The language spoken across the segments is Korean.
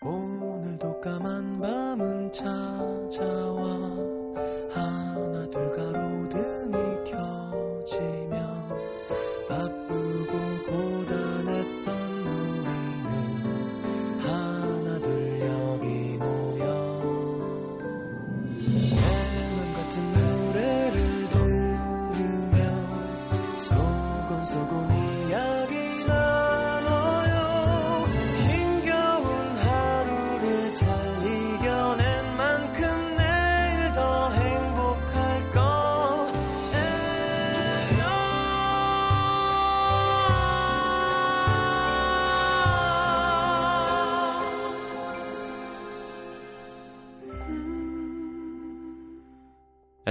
오늘도 까만 밤은 찾아와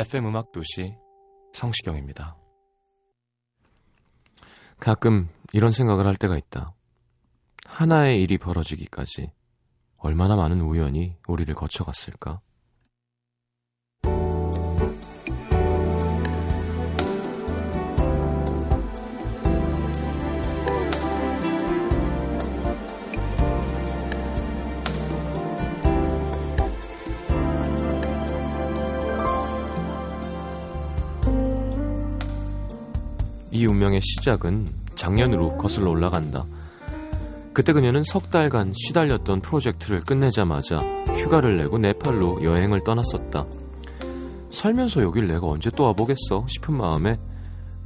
FM 음악 도시 성시경입니다. 가끔 이런 생각을 할 때가 있다. 하나의 일이 벌어지기까지 얼마나 많은 우연이 우리를 거쳐갔을까? 이 운명의 시작은 작년으로 거슬러 올라간다. 그때 그녀는 석 달간 시달렸던 프로젝트를 끝내자마자 휴가를 내고 네팔로 여행을 떠났었다. 살면서 여길 내가 언제 또 와보겠어 싶은 마음에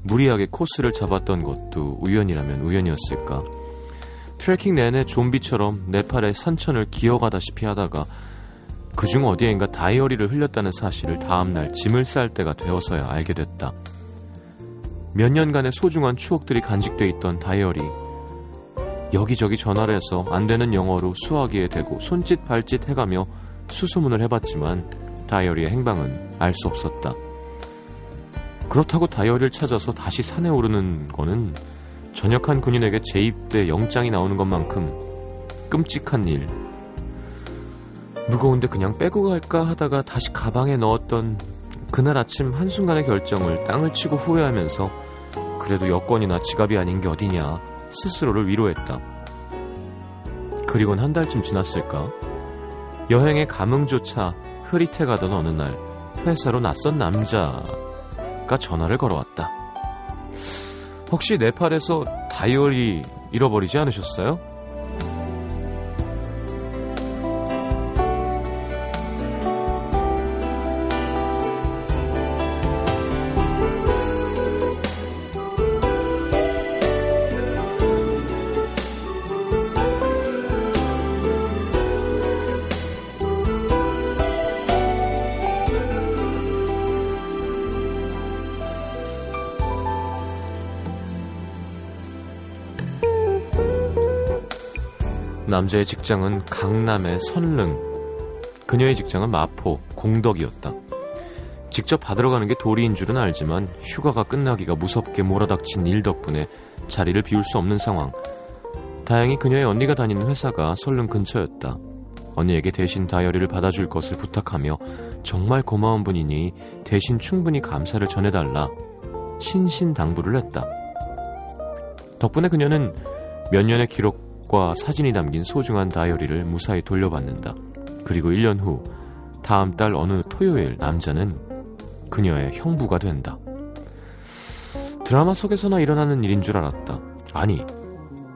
무리하게 코스를 잡았던 것도 우연이라면 우연이었을까. 트레킹 내내 좀비처럼 네팔의 산천을 기어가다시피 하다가 그중 어디엔가 다이어리를 흘렸다는 사실을 다음날 짐을 쌀 때가 되어서야 알게 됐다. 몇 년간의 소중한 추억들이 간직돼 있던 다이어리. 여기저기 전화를 해서 안 되는 영어로 수화기에 대고 손짓 발짓 해가며 수소문을 해봤지만 다이어리의 행방은 알 수 없었다. 그렇다고 다이어리를 찾아서 다시 산에 오르는 거는 전역한 군인에게 재입대 영장이 나오는 것만큼 끔찍한 일. 무거운데 그냥 빼고 갈까 하다가 다시 가방에 넣었던 그날 아침 한순간의 결정을 땅을 치고 후회하면서 그래도 여권이나 지갑이 아닌 게 어디냐 스스로를 위로했다. 그리곤 한 달쯤 지났을까? 여행의 감흥조차 흐릿해 가던 어느 날 회사로 낯선 남자가 전화를 걸어왔다. 혹시 네팔에서 다이어리 잃어버리지 않으셨어요? 남자의 직장은 강남의 선릉, 그녀의 직장은 마포, 공덕이었다. 직접 받으러 가는 게 도리인 줄은 알지만 휴가가 끝나기가 무섭게 몰아닥친 일 덕분에 자리를 비울 수 없는 상황. 다행히 그녀의 언니가 다니는 회사가 설릉 근처였다. 언니에게 대신 다이어리를 받아줄 것을 부탁하며 정말 고마운 분이니 대신 충분히 감사를 전해달라 신신당부를 했다. 덕분에 그녀는 몇 년의 기록 과 사진이 담긴 소중한 다이어리를 무사히 돌려받는다. 그리고 1년 후 다음 달 어느 토요일 남자는 그녀의 형부가 된다. 드라마 속에서나 일어나는 일인 줄 알았다. 아니,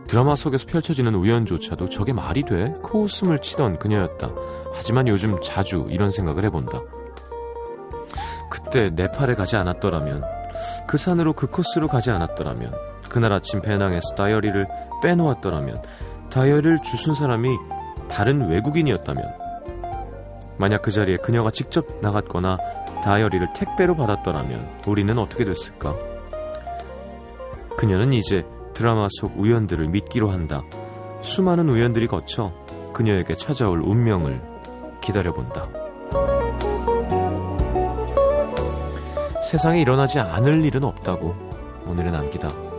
드라마 속에서 펼쳐지는 우연조차도 저게 말이 돼? 코웃음을 치던 그녀였다. 하지만 요즘 자주 이런 생각을 해본다. 그때 네팔에 가지 않았더라면, 그 산으로 그 코스로 가지 않았더라면, 그날 아침 배낭에서 다이어리를 빼놓았더라면, 다이어리를 주순 사람이 다른 외국인이었다면, 만약 그 자리에 그녀가 직접 나갔거나 다이어리를 택배로 받았더라면 우리는 어떻게 됐을까? 그녀는 이제 드라마 속 우연들을 믿기로 한다. 수많은 우연들이 거쳐 그녀에게 찾아올 운명을 기다려본다. 세상에 일어나지 않을 일은 없다고 오늘은 남기다.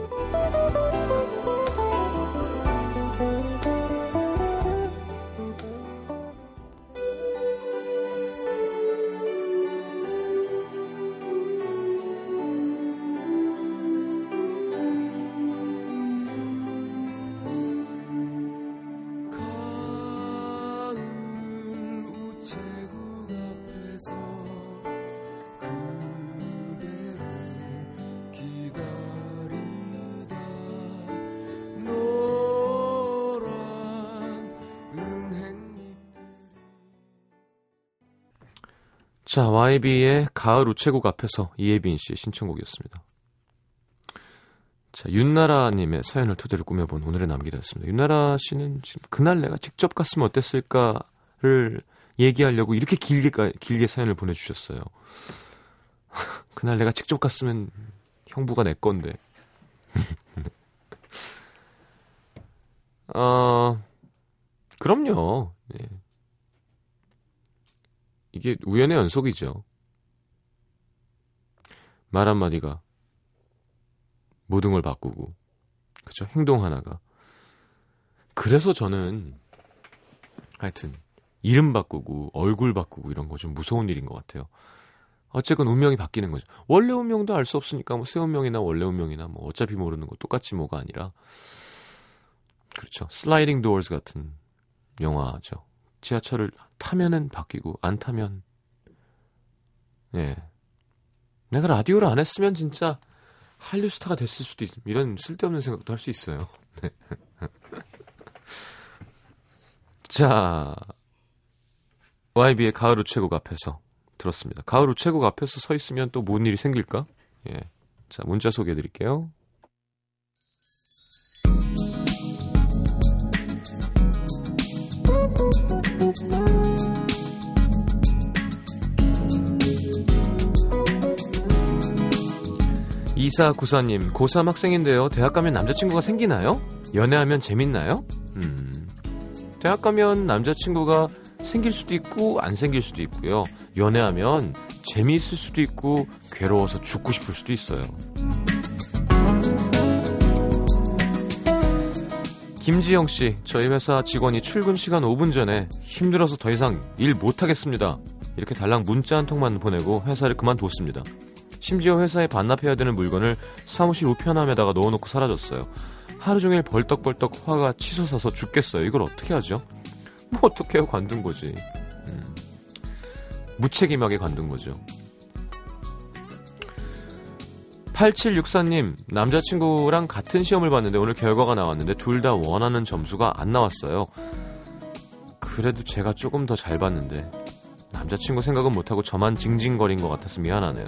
자, YB의 가을 우체국 앞에서 이예빈 씨의 신청곡이었습니다. 자, 윤나라님의 사연을 토대로 꾸며본 오늘의 남기다였습니다. 윤나라 씨는 지금 그날 내가 직접 갔으면 어땠을까를 얘기하려고 이렇게 길게, 길게 사연을 보내주셨어요. 그날 내가 직접 갔으면 형부가 내 건데. 어, 그럼요. 예. 이게 우연의 연속이죠. 말 한마디가 모든 걸 바꾸고, 그쵸? 행동 하나가. 그래서 저는, 하여튼, 이름 바꾸고, 얼굴 바꾸고, 이런 거 좀 무서운 일인 것 같아요. 어쨌건 운명이 바뀌는 거죠. 원래 운명도 알 수 없으니까, 뭐, 새 운명이나 원래 운명이나, 뭐, 어차피 모르는 거 똑같이 뭐가 아니라, 그렇죠. 슬라이딩 도어즈 같은 영화죠. 지하철을 타면은 바뀌고 안 타면 예. 내가 라디오를 안 했으면 진짜 한류 스타가 됐을 수도 있, 이런 쓸데없는 생각도 할 수 있어요. 네. 자, YB의 가을 우체국 앞에서 들었습니다. 가을 우체국 앞에서 서 있으면 또 뭔 일이 생길까? 예. 자, 문자 소개해 드릴게요. 이사구사님, 고3 학생인데요. 대학 가면 남자친구가 생기나요? 연애하면 재밌나요? 음, 대학 가면 남자친구가 생길 수도 있고, 안 생길 수도 있고요. 연애하면 재미있을 수도 있고, 괴로워서 죽고 싶을 수도 있어요. 김지영 씨, 저희 회사 직원이 출근 시간 5분 전에 힘들어서 더 이상 일 못하겠습니다. 이렇게 달랑 문자 한 통만 보내고 회사를 그만뒀습니다. 심지어 회사에 반납해야 되는 물건을 사무실 우편함에다가 넣어놓고 사라졌어요. 하루 종일 벌떡벌떡 화가 치솟아서 죽겠어요. 이걸 어떻게 하죠? 뭐 어떻게 해요? 관둔 거지. 음. 무책임하게 관둔 거죠. 8764님, 남자친구랑 같은 시험을 봤는데 오늘 결과가 나왔는데 둘 다 원하는 점수가 안 나왔어요. 그래도 제가 조금 더 잘 봤는데 남자친구 생각은 못하고 저만 징징거린 것 같아서 미안하네요.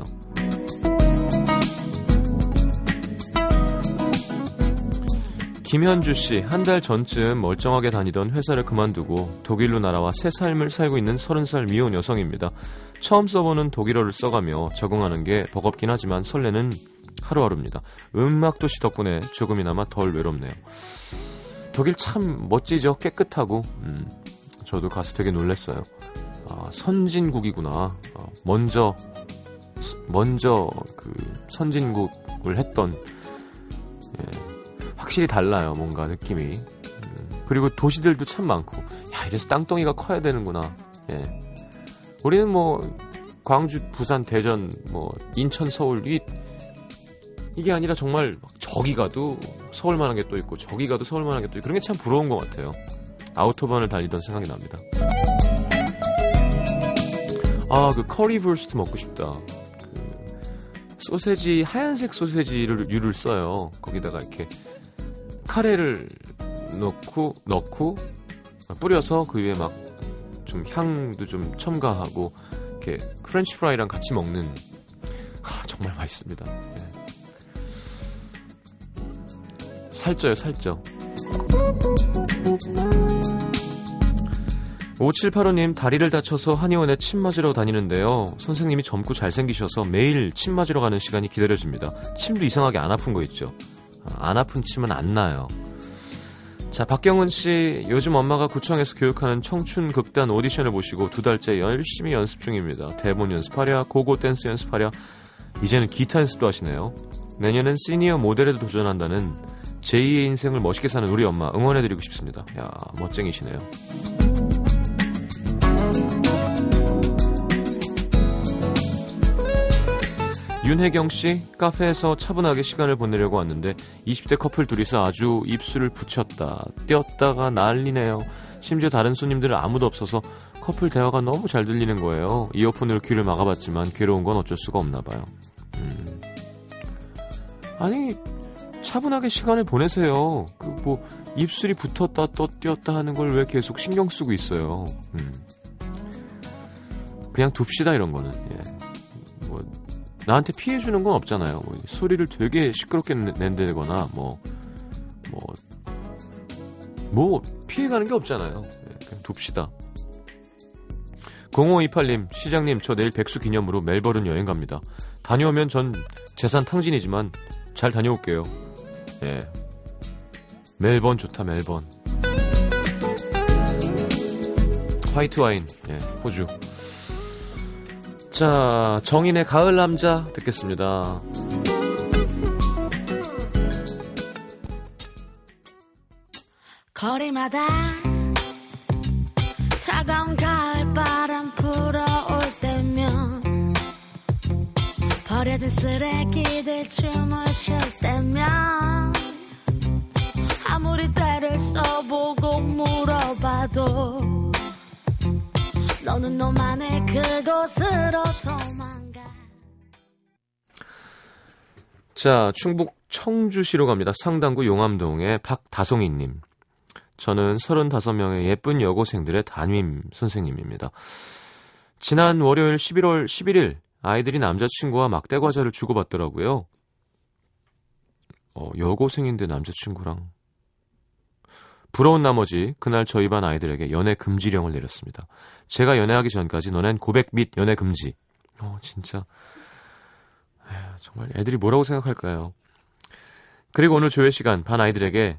김현주 씨, 한 달 전쯤 멀쩡하게 다니던 회사를 그만두고 독일로 날아와 새 삶을 살고 있는 30살 미혼 여성입니다. 처음 써보는 독일어를 써가며 적응하는 게 버겁긴 하지만 설레는 하루하루입니다. 음악도시 덕분에 조금이나마 덜 외롭네요. 독일 참 멋지죠? 깨끗하고. 음, 저도 가서 되게 놀랐어요. 아, 선진국이구나. 아, 먼저, 먼저 그 선진국을 했던, 예, 확실히 달라요. 뭔가 느낌이. 음, 그리고 도시들도 참 많고. 야, 이래서 땅덩이가 커야 되는구나. 예. 우리는 뭐, 광주, 부산, 대전, 뭐, 인천, 서울, 이 이게 아니라 정말 저기 가도 서울만한 게 또 있고 저기 가도 서울만한 게 또 있고 그런 게 참 부러운 것 같아요. 아우토반을 달리던 생각이 납니다. 아, 그 Currywurst 먹고 싶다. 그 소세지 하얀색 소세지를 유를 써요. 거기다가 이렇게 카레를 넣고 넣고 뿌려서 그 위에 막 좀 향도 좀 첨가하고 이렇게 프렌치 프라이랑 같이 먹는 아, 정말 맛있습니다. 예. 살쪄요, 살쪄. 5785님, 다리를 다쳐서 한의원에 침 맞으러 다니는데요. 선생님이 젊고 잘생기셔서 매일 침 맞으러 가는 시간이 기다려집니다. 침도 이상하게 안 아픈 거 있죠. 아, 안 아픈 침은 안 나요. 자, 박경은 씨, 요즘 엄마가 구청에서 교육하는 청춘 극단 오디션을 보시고 두 달째 열심히 연습 중입니다. 대본 연습하랴, 고고 댄스 연습하랴, 이제는 기타 연습도 하시네요. 내년엔 시니어 모델에도 도전한다는 제2의 인생을 멋있게 사는 우리 엄마 응원해드리고 싶습니다. 야, 멋쟁이시네요. 윤혜경 씨, 카페에서 차분하게 시간을 보내려고 왔는데 20대 커플 둘이서 아주 입술을 붙였다, 떼었다가 난리네요. 심지어 다른 손님들은 아무도 없어서 커플 대화가 너무 잘 들리는 거예요. 이어폰으로 귀를 막아봤지만 괴로운 건 어쩔 수가 없나 봐요. 음. 아니, 차분하게 시간을 보내세요. 그 뭐 입술이 붙었다 또 띄었다 하는 걸 왜 계속 신경 쓰고 있어요. 음. 그냥 둡시다 이런 거는. 예. 뭐 나한테 피해 주는 건 없잖아요. 뭐 소리를 되게 시끄럽게 낸다거나 뭐 뭐, 뭐 피해 가는 게 없잖아요. 예, 그냥 둡시다. 0528님, 시장님, 저 내일 백수 기념으로 멜버른 여행 갑니다. 다녀오면 전 재산 탕진이지만 잘 다녀올게요. 예. 멜번 좋다, 멜번. 화이트 와인, 예, 호주. 자, 정인의 가을 남자 듣겠습니다. 거리마다 차가운 가을 바람 불어올 때면 버려진 쓰레기들 춤을 출 때면 아무리 때를 써보고 물어봐도 너는 너만의 그곳으로 도망가 자, 충북 청주시로 갑니다. 상당구 용암동의 박다송이님. 저는 35명의 예쁜 여고생들의 담임 선생님입니다. 지난 월요일 11월 11일 아이들이 남자친구와 막대 과자를 주고받더라고요. 어, 여고생인데 남자친구랑. 부러운 나머지 그날 저희 반 아이들에게 연애 금지령을 내렸습니다. 제가 연애하기 전까지 너넨 고백 및 연애 금지. 어, 진짜. 에휴, 정말 애들이 뭐라고 생각할까요? 그리고 오늘 조회 시간 반 아이들에게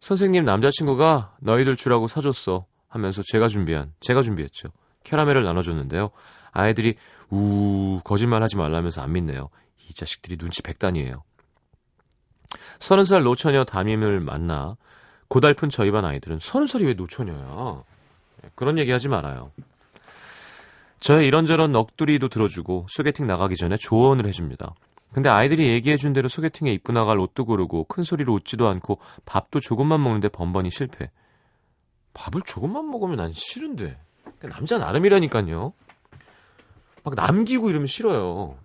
선생님 남자친구가 너희들 주라고 사줬어 하면서 제가 준비한 제가 준비했죠. 캐러멜을 나눠줬는데요. 아이들이 우 거짓말하지 말라면서 안 믿네요. 이 자식들이 눈치 백단이에요. 서른 살 노처녀 담임을 만나 고달픈 저희 반 아이들은 서른 살이 왜 노처녀야? 그런 얘기 하지 말아요. 저의 이런저런 넋두리도 들어주고 소개팅 나가기 전에 조언을 해줍니다. 근데 아이들이 얘기해준 대로 소개팅에 입고 나갈 옷도 고르고 큰 소리로 웃지도 않고 밥도 조금만 먹는데 번번이 실패. 밥을 조금만 먹으면 난 싫은데. 남자 나름이라니까요. 막 남기고 이러면 싫어요.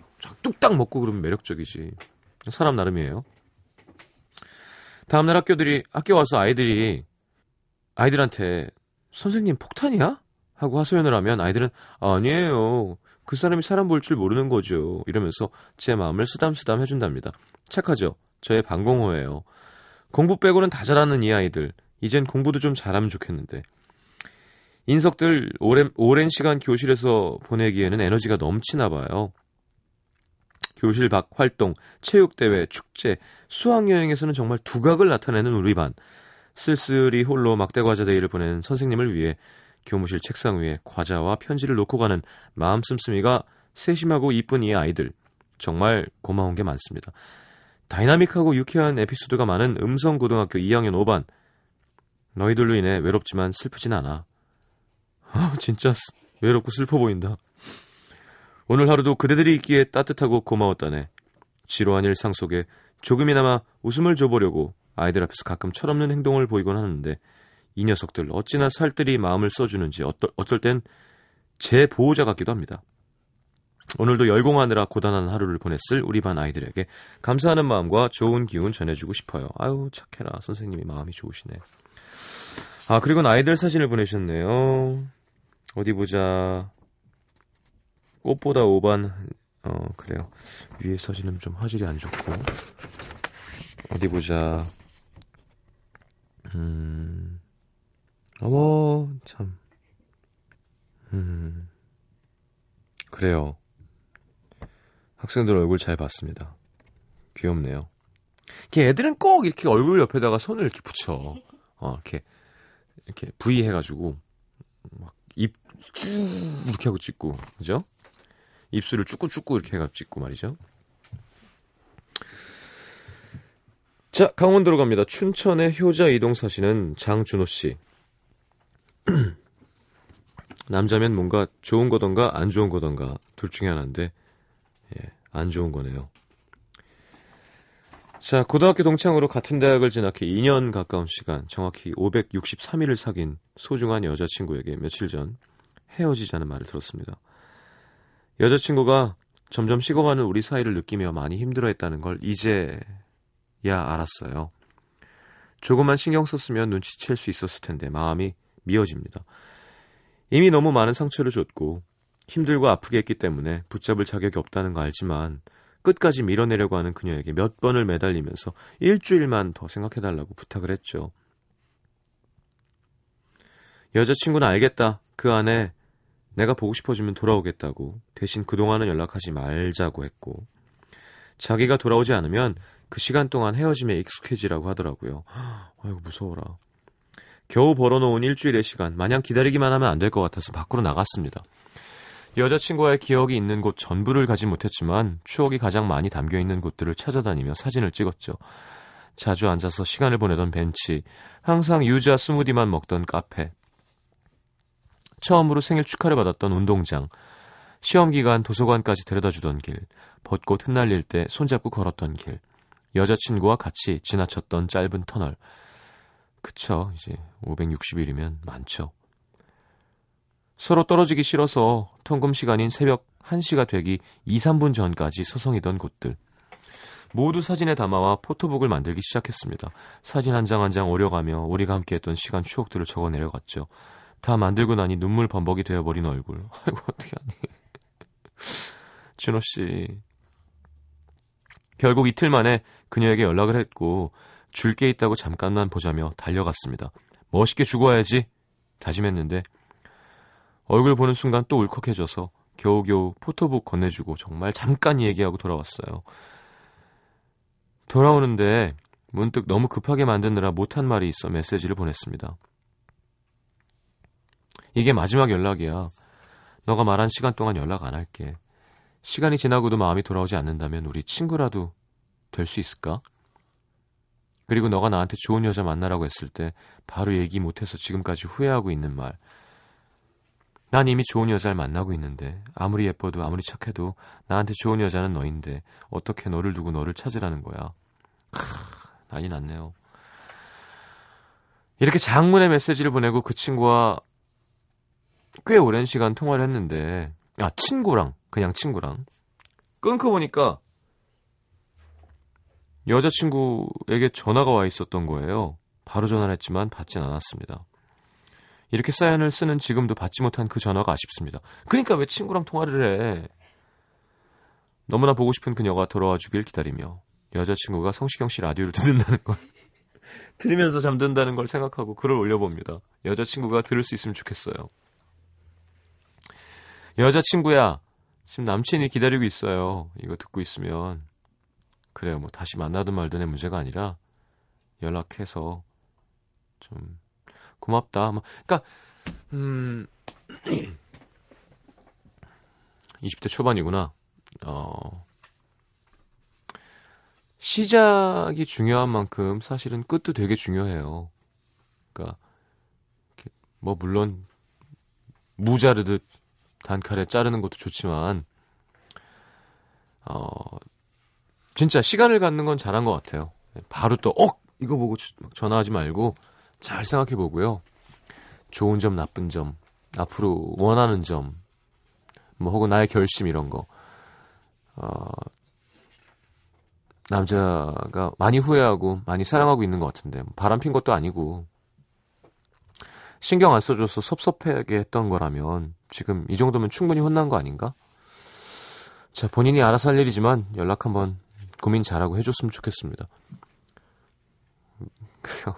뚝딱 먹고 그러면 매력적이지. 사람 나름이에요. 다음날 학교들이 학교 와서 아이들이 아이들한테 선생님 폭탄이야? 하고 하소연을 하면 아이들은 아니에요. 그 사람이 사람 볼 줄 모르는 거죠. 이러면서 제 마음을 쓰담쓰담 해준답니다. 착하죠? 저의 방공호예요. 공부 빼고는 다 잘하는 이 아이들. 이젠 공부도 좀 잘하면 좋겠는데. 인석들 오랜, 오랜 시간 교실에서 보내기에는 에너지가 넘치나 봐요. 교실 밖 활동, 체육대회, 축제, 수학여행에서는 정말 두각을 나타내는 우리 반. 쓸쓸히 홀로 막대과자 데이를 보내는 선생님을 위해 교무실 책상 위에 과자와 편지를 놓고 가는 마음 씀씀이가 세심하고 이쁜 이 아이들. 정말 고마운 게 많습니다. 다이나믹하고 유쾌한 에피소드가 많은 음성고등학교 2학년 5반. 너희들로 인해 외롭지만 슬프진 않아. 아, 진짜 외롭고 슬퍼 보인다. 오늘 하루도 그대들이 있기에 따뜻하고 고마웠다네. 지루한 일상 속에 조금이나마 웃음을 줘보려고 아이들 앞에서 가끔 철없는 행동을 보이곤 하는데 이 녀석들 어찌나 살뜰히 마음을 써주는지 어떨, 어떨 땐 제 보호자 같기도 합니다. 오늘도 열공하느라 고단한 하루를 보냈을 우리 반 아이들에게 감사하는 마음과 좋은 기운 전해주고 싶어요. 아유 착해라 선생님이 마음이 좋으시네. 아 그리고 아이들 사진을 보내셨네요. 어디 보자. 꽃보다 오반 어 그래요. 위에 사진은 좀 화질이 안 좋고 어디 보자. 음. 어머, 참. 음. 그래요. 학생들 얼굴 잘 봤습니다. 귀엽네요. 이렇게 애들은 꼭 이렇게 얼굴 옆에다가 손을 이렇게 붙여. 어, 이렇게, 이렇게 V 해가지고, 막, 입, 쭉, 이렇게 하고 찍고, 그죠? 입술을 쭉꾸쭉꾸 이렇게 해가지고 찍고 말이죠. 자, 강원도로 갑니다. 춘천의 효자 이동 사시는 장준호 씨. 남자면 뭔가 좋은 거던가 안 좋은 거던가 둘 중에 하나인데 예, 안 좋은 거네요. 자, 고등학교 동창으로 같은 대학을 진학해 2년 가까운 시간, 정확히 563일을 사귄 소중한 여자친구에게 며칠 전 헤어지자는 말을 들었습니다. 여자친구가 점점 식어가는 우리 사이를 느끼며 많이 힘들어했다는 걸 이제야 알았어요. 조금만 신경 썼으면 눈치챌 수 있었을 텐데 마음이 미어집니다. 이미 너무 많은 상처를 줬고 힘들고 아프게 했기 때문에 붙잡을 자격이 없다는 거 알지만 끝까지 밀어내려고 하는 그녀에게 몇 번을 매달리면서 일주일만 더 생각해달라고 부탁을 했죠. 여자친구는 알겠다. 그 안에 내가 보고 싶어지면 돌아오겠다고 대신 그동안은 연락하지 말자고 했고 자기가 돌아오지 않으면 그 시간 동안 헤어짐에 익숙해지라고 하더라고요. 아이고 무서워라. 겨우 벌어놓은 일주일의 시간 마냥 기다리기만 하면 안 될 것 같아서 밖으로 나갔습니다. 여자친구와의 기억이 있는 곳 전부를 가지 못했지만 추억이 가장 많이 담겨 있는 곳들을 찾아다니며 사진을 찍었죠. 자주 앉아서 시간을 보내던 벤치, 항상 유자 스무디만 먹던 카페, 처음으로 생일 축하를 받았던 운동장, 시험 기간 도서관까지 데려다 주던 길, 벚꽃 흩날릴 때 손잡고 걸었던 길, 여자친구와 같이 지나쳤던 짧은 터널. 그쵸, 이제 560일이면 많죠. 서로 떨어지기 싫어서 통금 시간인 새벽 1시가 되기 2, 3분 전까지 서성이던 곳들. 모두 사진에 담아와 포토북을 만들기 시작했습니다. 사진 한 장 한장 오려가며 우리가 함께했던 시간 추억들을 적어 내려갔죠. 다 만들고 나니 눈물 범벅이 되어버린 얼굴. 아이고 어떻게 하니. 준호 씨. 결국 이틀 만에 그녀에게 연락을 했고 줄 게 있다고 잠깐만 보자며 달려갔습니다. 멋있게 죽어야지 다짐했는데 얼굴 보는 순간 또 울컥해져서 겨우겨우 포토북 건네주고 정말 잠깐 얘기하고 돌아왔어요. 돌아오는데 문득 너무 급하게 만드느라 못한 말이 있어 메시지를 보냈습니다. 이게 마지막 연락이야. 너가 말한 시간 동안 연락 안 할게. 시간이 지나고도 마음이 돌아오지 않는다면 우리 친구라도 될 수 있을까? 그리고 너가 나한테 좋은 여자 만나라고 했을 때 바로 얘기 못해서 지금까지 후회하고 있는 말. 난 이미 좋은 여자를 만나고 있는데 아무리 예뻐도 아무리 착해도 나한테 좋은 여자는 너인데 어떻게 너를 두고 너를 찾으라는 거야. 크, 난리 났네요. 이렇게 장문의 메시지를 보내고 그 친구와 꽤 오랜 시간 통화를 했는데 아 친구랑 그냥 친구랑 끊고 보니까 여자친구에게 전화가 와 있었던 거예요. 바로 전화를 했지만 받진 않았습니다. 이렇게 사연을 쓰는 지금도 받지 못한 그 전화가 아쉽습니다. 그러니까 왜 친구랑 통화를 해? 너무나 보고 싶은 그녀가 돌아와 주길 기다리며 여자친구가 성시경 씨 라디오를 듣는다는 걸 들으면서 잠든다는 걸 생각하고 글을 올려봅니다. 여자친구가 들을 수 있으면 좋겠어요. 여자친구야, 지금 남친이 기다리고 있어요. 이거 듣고 있으면. 그래요, 뭐 다시 만나든 말든의 문제가 아니라 연락해서 좀 고맙다. 뭐, 그러니까 음 20대 초반이구나. 어 시작이 중요한 만큼 사실은 끝도 되게 중요해요. 그러니까 뭐 물론 무자르듯 단칼에 자르는 것도 좋지만 어 진짜 시간을 갖는 건 잘한 것 같아요. 바로 또 어 이거 보고 전화하지 말고 잘 생각해 보고요. 좋은 점, 나쁜 점, 앞으로 원하는 점, 뭐 혹은 나의 결심 이런 거. 어, 남자가 많이 후회하고 많이 사랑하고 있는 것 같은데 뭐 바람 핀 것도 아니고 신경 안 써줘서 섭섭하게 했던 거라면 지금 이 정도면 충분히 혼난 거 아닌가? 자 본인이 알아서 할 일이지만 연락 한번 고민 잘하고 해줬으면 좋겠습니다. 그래요.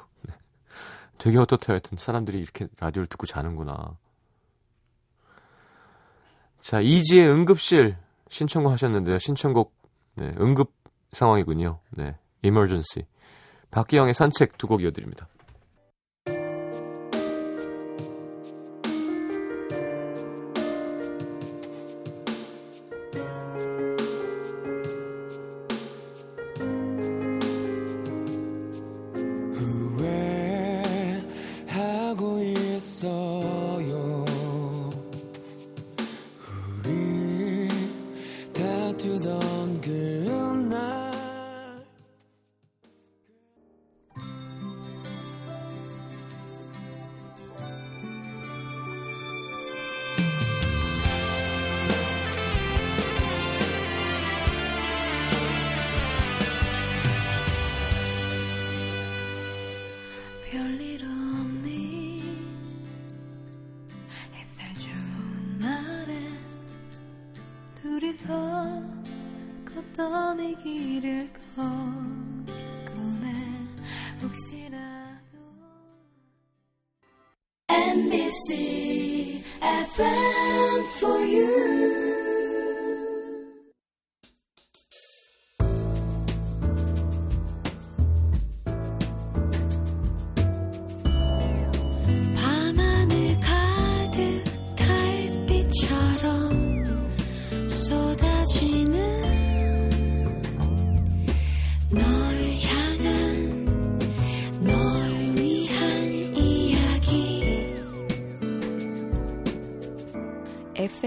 되게 어떻다 하여튼 사람들이 이렇게 라디오를 듣고 자는구나. 자, 이지의 응급실 신청곡 하셨는데요. 신청곡 네, 응급 상황이군요. 네. emergency. 박기영의 산책 두 곡 이어드립니다. to the girl.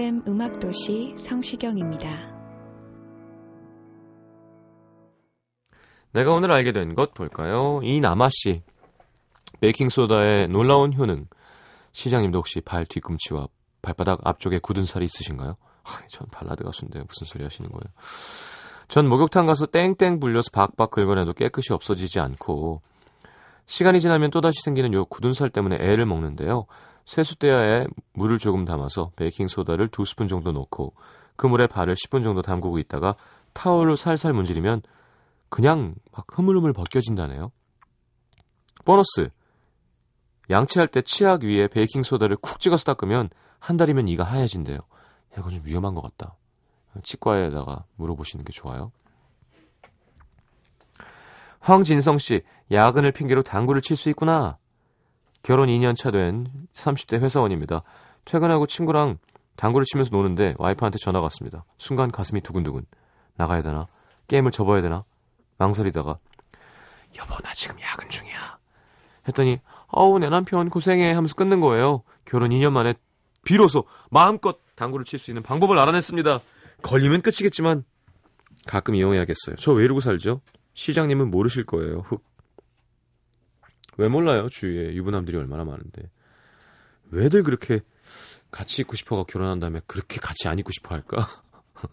FM 음악도시 성시경입니다. 내가 오늘 알게 된 것 볼까요? 이남아 씨. 베이킹소다의 놀라운 효능. 시장님도 혹시 발 뒤꿈치와 발바닥 앞쪽에 굳은 살이 있으신가요? 아, 전 발라드 가수인데 무슨 소리 하시는 거예요? 전 목욕탕 가서 땡땡 불려서 박박 긁어내도 깨끗이 없어지지 않고 시간이 지나면 또다시 생기는 요 굳은 살 때문에 애를 먹는데요. 세숫대야에 물을 조금 담아서 베이킹소다를 두 스푼 정도 넣고 그 물에 발을 10분 정도 담그고 있다가 타올로 살살 문지르면 그냥 막 흐물흐물 벗겨진다네요. 보너스. 양치할 때 치약 위에 베이킹소다를 쿡 찍어서 닦으면 한 달이면 이가 하얘진대요. 야, 이건 좀 위험한 것 같다. 치과에다가 물어보시는 게 좋아요. 황진성 씨, 야근을 핑계로 당구를 칠 수 있구나. 결혼 2년 차 된 30대 회사원입니다. 퇴근하고 친구랑 당구를 치면서 노는데 와이프한테 전화가 왔습니다. 순간 가슴이 두근두근. 나가야 되나? 게임을 접어야 되나? 망설이다가 여보 나 지금 야근 중이야. 했더니 어우 내 남편 고생해 하면서 끊는 거예요. 결혼 2년 만에 비로소 마음껏 당구를 칠 수 있는 방법을 알아냈습니다. 걸리면 끝이겠지만 가끔 이용해야겠어요. 저 왜 이러고 살죠? 시장님은 모르실 거예요. 흑. 왜 몰라요? 주위에 유부남들이 얼마나 많은데. 왜들 그렇게 같이 있고 싶어가 결혼한 다음에 그렇게 같이 안 있고 싶어 할까?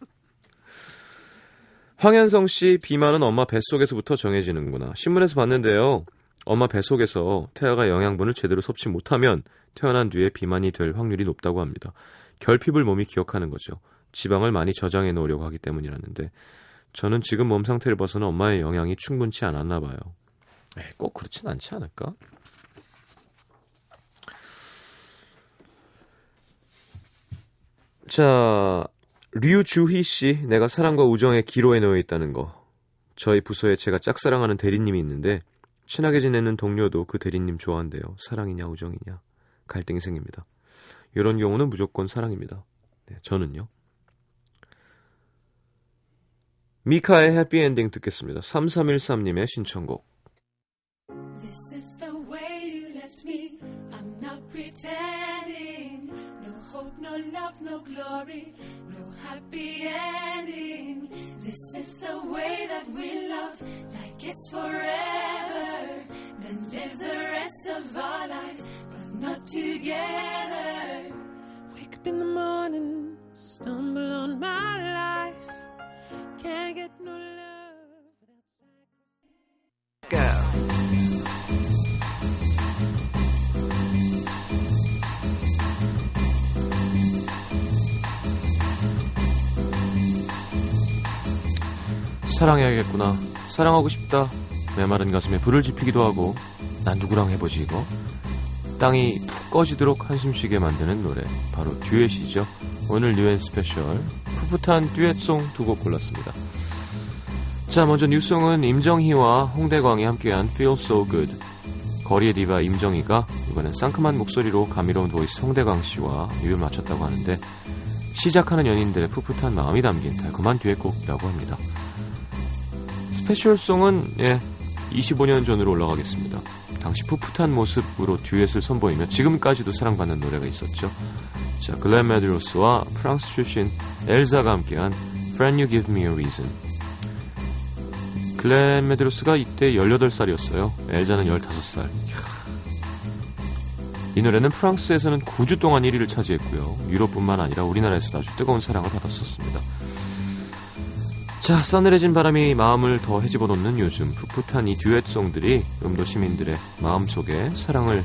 황현성 씨 비만은 엄마 뱃속에서부터 정해지는구나. 신문에서 봤는데요. 엄마 뱃속에서 태아가 영양분을 제대로 섭취 못하면 태어난 뒤에 비만이 될 확률이 높다고 합니다. 결핍을 몸이 기억하는 거죠. 지방을 많이 저장해 놓으려고 하기 때문이라는데 저는 지금 몸 상태를 봐서는 엄마의 영양이 충분치 않았나 봐요. 꼭 그렇진 않지 않을까? 자, 류주희 씨, 내가 사랑과 우정의 기로에 놓여 있다는 거. 저희 부서에 제가 짝사랑하는 대리님이 있는데 친하게 지내는 동료도 그 대리님 좋아한대요. 사랑이냐 우정이냐 갈등이 생깁니다. 이런 경우는 무조건 사랑입니다. 네, 저는요. 미카의 해피엔딩 듣겠습니다. 3313님의 신청곡. This is the way you left me. I'm not pretending. No hope, no love, no glory, no happy ending. This is the way that we love, like it's forever. Then live the rest of our life, but not together. Wake up in the morning, stumble on my life. Can't get no 사랑해야겠구나. 사랑하고 싶다. 메마른 가슴에 불을 지피기도 하고 난 누구랑 해보지 이거? 땅이 푹 꺼지도록 한숨 쉬게 만드는 노래 바로 듀엣이죠. 오늘 New & Special 풋풋한 듀엣송 두 곡 골랐습니다. 자 먼저 new song은 임정희와 홍대광이 함께한 Feel So Good 거리의 디바 임정희가 이번엔 상큼한 목소리로 감미로운 보이스 홍대광 씨와 입을 맞췄다고 하는데 시작하는 연인들의 풋풋한 마음이 담긴 달콤한 듀엣곡이라고 합니다. special song은 예 25년 전으로 올라가겠습니다. 당시 풋풋한 모습으로 듀엣을 선보이며 지금까지도 사랑받는 노래가 있었죠. 자, 글렌 메드로스와 프랑스 출신 엘자가 함께한 Friend You Give Me a Reason. 글렌 메드로스가 이때 18살이었어요. 엘자는 15살. 이 노래는 프랑스에서는 9주 동안 1위를 차지했고요. 유럽뿐만 아니라 우리나라에서도 아주 뜨거운 사랑을 받았었습니다. 자, 싸늘해진 바람이 마음을 더 헤집어 놓는 요즘 풋풋한 이 듀엣송들이 음도 시민들의 마음속에 사랑을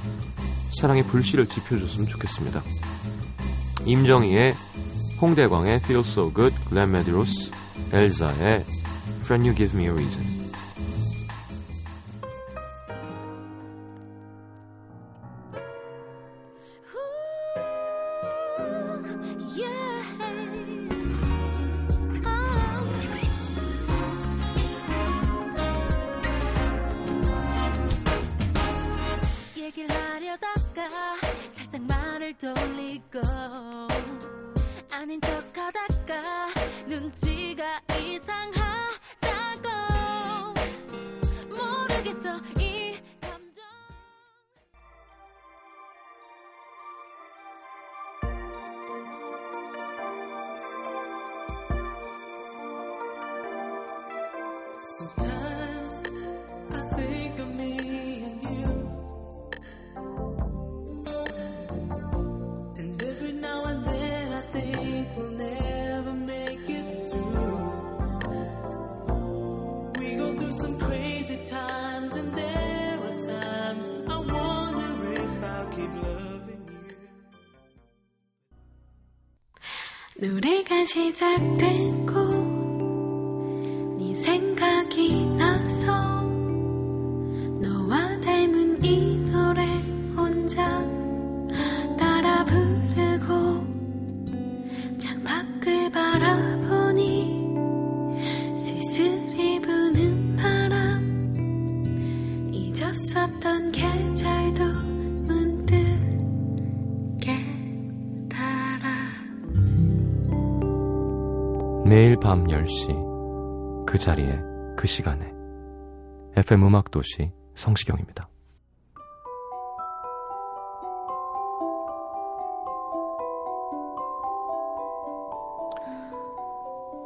사랑의 불씨를 지펴줬으면 좋겠습니다. 임정희의 홍대광의 Feel So Good, 글렌 메디로스, 엘자의 Friend You Give Me a Reason. 노래가 시작되 매일 밤 10시 그 자리에 그 시간에 FM 음악 도시 성시경입니다.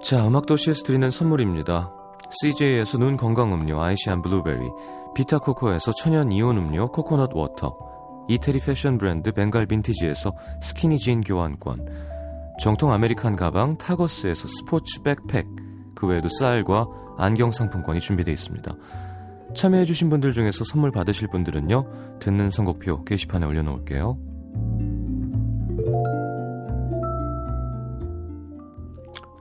자, 음악 도시에서 드리는 선물입니다. CJ에서 눈 건강 음료 아이시안 블루베리, 비타코코에서 천연 이온 음료 코코넛 워터, 이태리 패션 브랜드 벵갈 빈티지에서 스키니진 교환권, 정통 아메리칸 가방 타거스에서 스포츠 백팩, 그 외에도 쌀과 안경 상품권이 준비되어 있습니다. 참여해주신 분들 중에서 선물 받으실 분들은요, 듣는 선곡표 게시판에 올려놓을게요.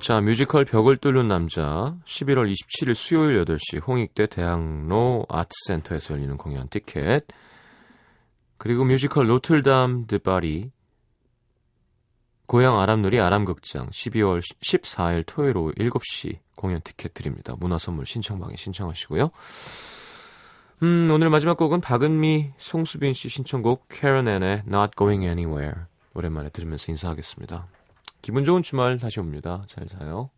자, 뮤지컬 벽을 뚫는 남자 11월 27일 수요일 8시 홍익대 대학로 아트센터에서 열리는 공연 티켓 그리고 뮤지컬 노틀담 드 파리 고양 아람누리 아람극장 12월 14일 토요일 오후 7시 공연 티켓 드립니다. 문화선물 신청방에 신청하시고요. 음, 오늘 마지막 곡은 박은미, 송수빈 씨 신청곡 Keren Ann의 Not Going Anywhere 오랜만에 들으면서 인사하겠습니다. 기분 좋은 주말 다시 옵니다. 잘 자요.